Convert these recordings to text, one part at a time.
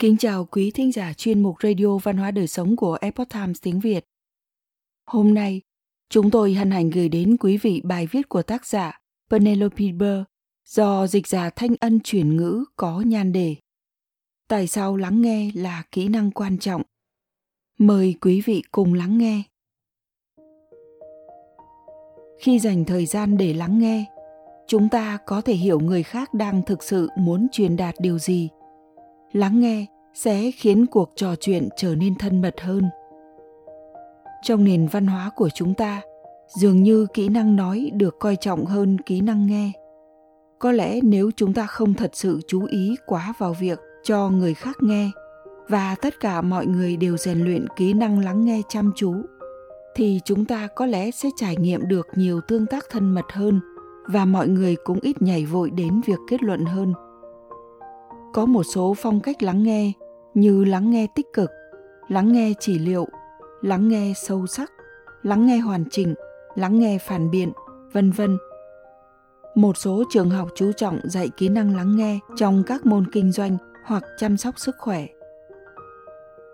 Kính chào quý thính giả chuyên mục Radio Văn hóa Đời Sống của Epoch Times tiếng Việt. Hôm nay, chúng tôi hân hạnh gửi đến quý vị bài viết của tác giả Penelope Burr do dịch giả Thanh Ân chuyển ngữ có nhan đề. Tại sao lắng nghe là kỹ năng quan trọng? Mời quý vị cùng lắng nghe. Khi dành thời gian để lắng nghe, chúng ta có thể hiểu người khác đang thực sự muốn truyền đạt điều gì – lắng nghe sẽ khiến cuộc trò chuyện trở nên thân mật hơn. Trong nền văn hóa của chúng ta, dường như kỹ năng nói được coi trọng hơn kỹ năng nghe. Có lẽ nếu chúng ta không thật sự chú ý quá vào việc cho người khác nghe và tất cả mọi người đều rèn luyện kỹ năng lắng nghe chăm chú, thì chúng ta có lẽ sẽ trải nghiệm được nhiều tương tác thân mật hơn và mọi người cũng ít nhảy vội đến việc kết luận hơn có một số phong cách lắng nghe như lắng nghe tích cực lắng nghe chỉ liệu lắng nghe sâu sắc lắng nghe hoàn chỉnh lắng nghe phản biện vân vân một số trường học chú trọng dạy kỹ năng lắng nghe trong các môn kinh doanh hoặc chăm sóc sức khỏe.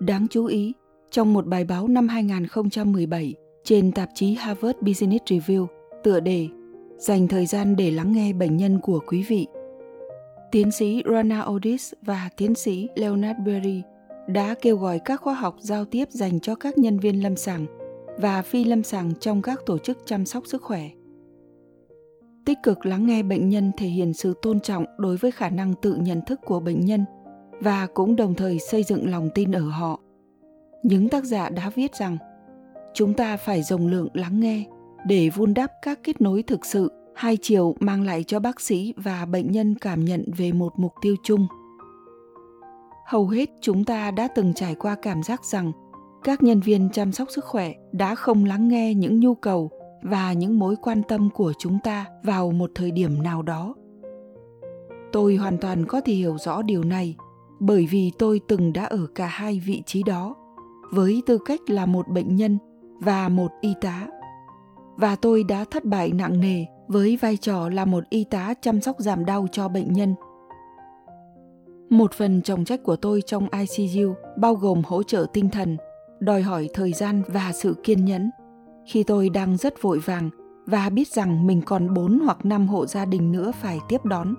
Đáng chú ý, trong một bài báo năm 2017 trên tạp chí Harvard Business Review tựa đề Dành thời gian để lắng nghe bệnh nhân của quý vị Tiến sĩ Rana Odis và tiến sĩ Leonard Berry đã kêu gọi các khóa học giao tiếp dành cho các nhân viên lâm sàng và phi lâm sàng trong các tổ chức chăm sóc sức khỏe. Tích cực lắng nghe bệnh nhân thể hiện sự tôn trọng đối với khả năng tự nhận thức của bệnh nhân và cũng đồng thời xây dựng lòng tin ở họ. Những tác giả đã viết rằng, chúng ta phải rộng lượng lắng nghe để vun đắp các kết nối thực sự hai chiều mang lại cho bác sĩ và bệnh nhân cảm nhận về một mục tiêu chung. Hầu hết chúng ta đã từng trải qua cảm giác rằng các nhân viên chăm sóc sức khỏe đã không lắng nghe những nhu cầu và những mối quan tâm của chúng ta vào một thời điểm nào đó. Tôi hoàn toàn có thể hiểu rõ điều này, bởi vì tôi từng đã ở cả hai vị trí đó, với tư cách là một bệnh nhân và một y tá. Và tôi đã thất bại nặng nề với vai trò là một y tá chăm sóc giảm đau cho bệnh nhân. Một phần trọng trách của tôi trong ICU bao gồm hỗ trợ tinh thần, đòi hỏi thời gian và sự kiên nhẫn. Khi tôi đang rất vội vàng và biết rằng mình còn 4 hoặc 5 hộ gia đình nữa phải tiếp đón,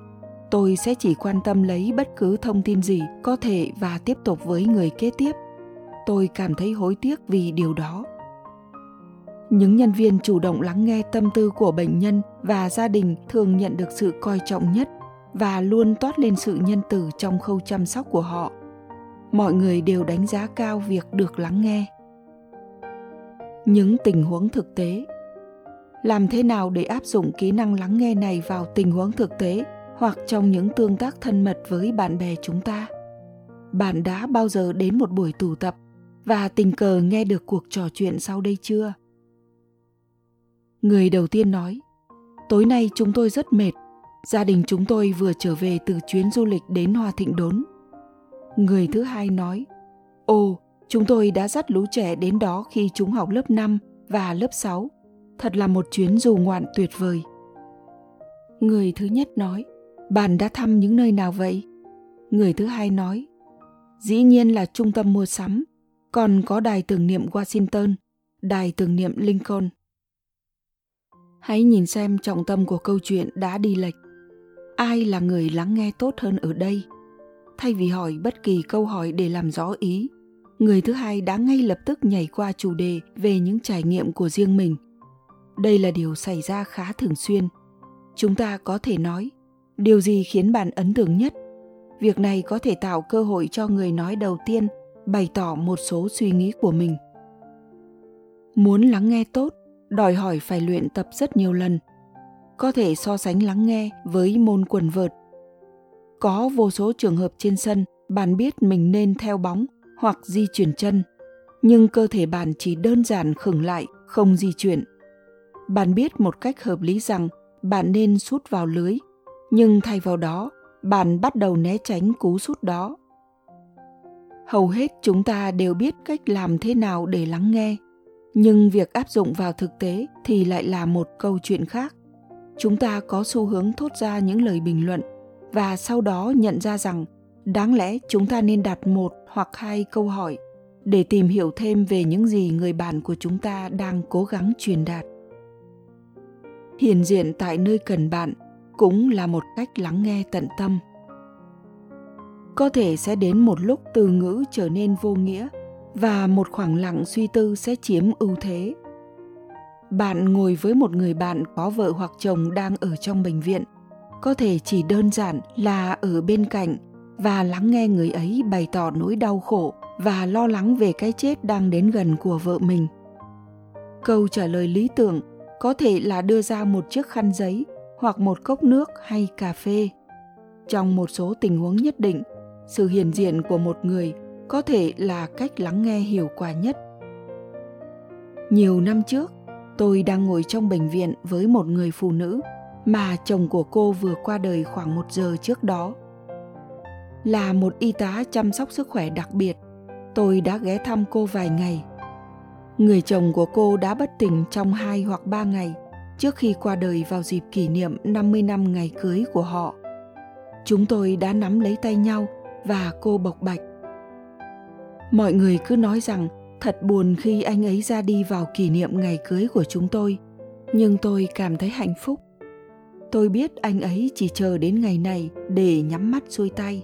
tôi sẽ chỉ quan tâm lấy bất cứ thông tin gì có thể và tiếp tục với người kế tiếp. Tôi cảm thấy hối tiếc vì điều đó những nhân viên chủ động lắng nghe tâm tư của bệnh nhân và gia đình thường nhận được sự coi trọng nhất và luôn toát lên sự nhân từ trong khâu chăm sóc của họ. Mọi người đều đánh giá cao việc được lắng nghe. Những tình huống thực tế. Làm thế nào để áp dụng kỹ năng lắng nghe này vào tình huống thực tế hoặc trong những tương tác thân mật với bạn bè chúng ta? Bạn đã bao giờ đến một buổi tụ tập và tình cờ nghe được cuộc trò chuyện sau đây chưa? Người đầu tiên nói, tối nay chúng tôi rất mệt, gia đình chúng tôi vừa trở về từ chuyến du lịch đến Hoa Thịnh Đốn. Người thứ hai nói, ồ, chúng tôi đã dắt lũ trẻ đến đó khi chúng học lớp 5 và lớp 6. Thật là một chuyến du ngoạn tuyệt vời. Người thứ nhất nói, bạn đã thăm những nơi nào vậy? Người thứ hai nói, dĩ nhiên là trung tâm mua sắm, còn có đài tưởng niệm Washington, đài tưởng niệm Lincoln. Hãy nhìn xem trọng tâm của câu chuyện đã đi lệch. Ai là người lắng nghe tốt hơn ở đây? Thay vì hỏi bất kỳ câu hỏi để làm rõ ý, người thứ hai đã ngay lập tức nhảy qua chủ đề về những trải nghiệm của riêng mình. Đây là điều xảy ra khá thường xuyên. Chúng ta có thể nói, điều gì khiến bạn ấn tượng nhất? Việc này có thể tạo cơ hội cho người nói đầu tiên bày tỏ một số suy nghĩ của mình. Muốn lắng nghe tốt, đòi hỏi phải luyện tập rất nhiều lần, có thể so sánh lắng nghe với môn quần vợt. Có vô số trường hợp trên sân, bạn biết mình nên theo bóng hoặc di chuyển chân, nhưng cơ thể bạn chỉ đơn giản khửng lại, không di chuyển. Bạn biết một cách hợp lý rằng bạn nên sút vào lưới, nhưng thay vào đó, bạn bắt đầu né tránh cú sút đó. Hầu hết chúng ta đều biết cách làm thế nào để lắng nghe nhưng việc áp dụng vào thực tế thì lại là một câu chuyện khác. Chúng ta có xu hướng thốt ra những lời bình luận và sau đó nhận ra rằng đáng lẽ chúng ta nên đặt một hoặc hai câu hỏi để tìm hiểu thêm về những gì người bạn của chúng ta đang cố gắng truyền đạt. Hiện diện tại nơi cần bạn cũng là một cách lắng nghe tận tâm. Có thể sẽ đến một lúc từ ngữ trở nên vô nghĩa và một khoảng lặng suy tư sẽ chiếm ưu thế. Bạn ngồi với một người bạn có vợ hoặc chồng đang ở trong bệnh viện, có thể chỉ đơn giản là ở bên cạnh và lắng nghe người ấy bày tỏ nỗi đau khổ và lo lắng về cái chết đang đến gần của vợ mình. Câu trả lời lý tưởng có thể là đưa ra một chiếc khăn giấy hoặc một cốc nước hay cà phê. Trong một số tình huống nhất định, sự hiện diện của một người có thể là cách lắng nghe hiệu quả nhất nhiều năm trước, tôi đang ngồi trong bệnh viện với một người phụ nữ mà chồng của cô vừa qua đời khoảng một giờ trước đó là một y tá chăm sóc sức khỏe đặc biệt, tôi đã ghé thăm cô vài ngày người chồng của cô đã bất tỉnh trong hai hoặc ba ngày trước khi qua đời vào dịp kỷ niệm 50 năm ngày cưới của họ. Chúng tôi đã nắm lấy tay nhau và cô bộc bạch. Mọi người cứ nói rằng thật buồn khi anh ấy ra đi vào kỷ niệm ngày cưới của chúng tôi, nhưng tôi cảm thấy hạnh phúc. Tôi biết anh ấy chỉ chờ đến ngày này để nhắm mắt xuôi tay.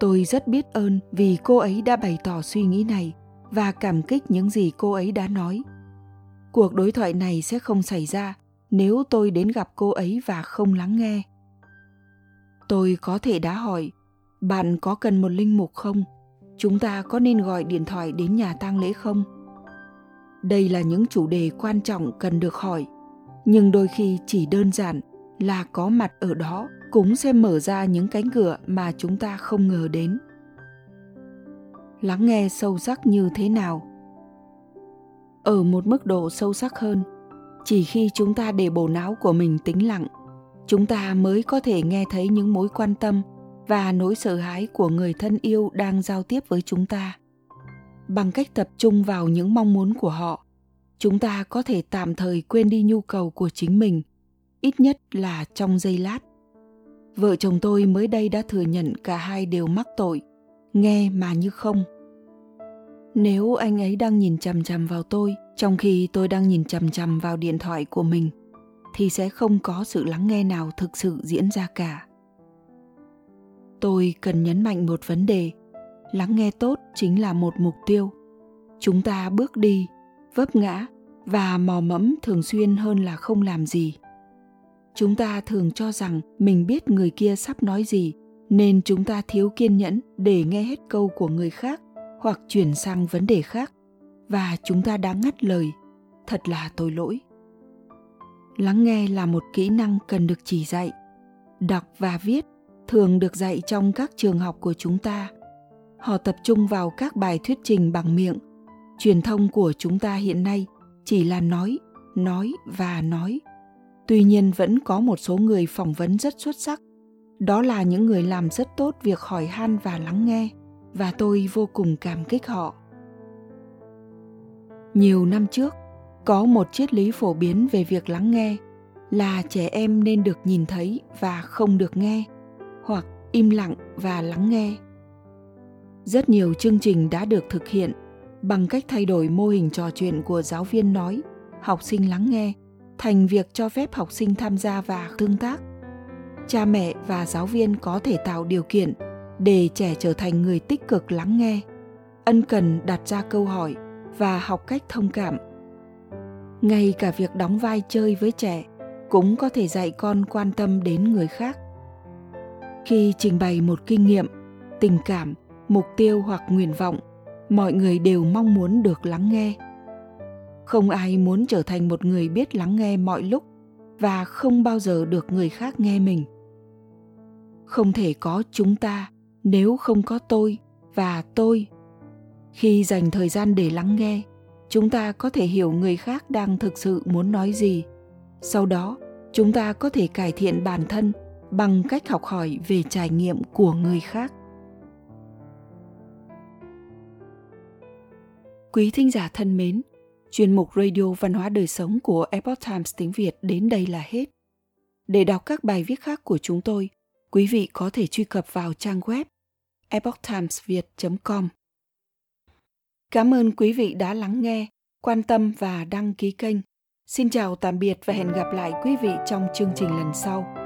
Tôi rất biết ơn vì cô ấy đã bày tỏ suy nghĩ này và cảm kích những gì cô ấy đã nói. Cuộc đối thoại này sẽ không xảy ra nếu tôi đến gặp cô ấy và không lắng nghe. Tôi có thể đã hỏi, bạn có cần một linh mục không? Chúng ta có nên gọi điện thoại đến nhà tang lễ không? Đây là những chủ đề quan trọng cần được hỏi, nhưng đôi khi chỉ đơn giản là có mặt ở đó cũng sẽ mở ra những cánh cửa mà chúng ta không ngờ đến lắng nghe sâu sắc như thế nào ở một mức độ sâu sắc hơn chỉ khi chúng ta để bộ não của mình tĩnh lặng chúng ta mới có thể nghe thấy những mối quan tâm và nỗi sợ hãi của người thân yêu đang giao tiếp với chúng ta. Bằng cách tập trung vào những mong muốn của họ, chúng ta có thể tạm thời quên đi nhu cầu của chính mình, ít nhất là trong giây lát. Vợ chồng tôi mới đây đã thừa nhận cả hai đều mắc tội, nghe mà như không. Nếu anh ấy đang nhìn chằm chằm vào tôi, trong khi tôi đang nhìn chằm chằm vào điện thoại của mình, thì sẽ không có sự lắng nghe nào thực sự diễn ra cả tôi cần nhấn mạnh một vấn đề. Lắng nghe tốt chính là một mục tiêu. Chúng ta bước đi, vấp ngã và mò mẫm thường xuyên hơn là không làm gì. Chúng ta thường cho rằng mình biết người kia sắp nói gì, nên chúng ta thiếu kiên nhẫn để nghe hết câu của người khác hoặc chuyển sang vấn đề khác. Và chúng ta đã ngắt lời. Thật là tội lỗi. Lắng nghe là một kỹ năng cần được chỉ dạy. Đọc và viết thường được dạy trong các trường học của chúng ta. Họ tập trung vào các bài thuyết trình bằng miệng. Truyền thông của chúng ta hiện nay chỉ là nói nói và nói. Tuy nhiên vẫn có một số người phỏng vấn rất xuất sắc. Đó là những người làm rất tốt việc hỏi han và lắng nghe, và tôi vô cùng cảm kích họ. Nhiều năm trước, có một triết lý phổ biến về việc lắng nghe là trẻ em nên được nhìn thấy và không được nghe hoặc im lặng và lắng nghe. Rất nhiều chương trình đã được thực hiện bằng cách thay đổi mô hình trò chuyện của giáo viên nói, học sinh lắng nghe, thành việc cho phép học sinh tham gia và tương tác. Cha mẹ và giáo viên có thể tạo điều kiện để trẻ trở thành người tích cực lắng nghe, ân cần đặt ra câu hỏi và học cách thông cảm. Ngay cả việc đóng vai chơi với trẻ cũng có thể dạy con quan tâm đến người khác khi trình bày một kinh nghiệm, tình cảm, mục tiêu hoặc nguyện vọng, mọi người đều mong muốn được lắng nghe. Không ai muốn trở thành một người biết lắng nghe mọi lúc và không bao giờ được người khác nghe mình. Không thể có chúng ta nếu không có tôi và tôi. Khi dành thời gian để lắng nghe, chúng ta có thể hiểu người khác đang thực sự muốn nói gì. Sau đó, chúng ta có thể cải thiện bản thân bằng cách học hỏi về trải nghiệm của người khác. Quý thính giả thân mến, chuyên mục radio văn hóa đời sống của epoch times tiếng việt đến đây là hết. Để đọc các bài viết khác của chúng tôi, quý vị có thể truy cập vào trang web epochtimesviet com. Cảm ơn quý vị đã lắng nghe, quan tâm và đăng ký kênh. Xin chào tạm biệt và hẹn gặp lại quý vị trong chương trình lần sau.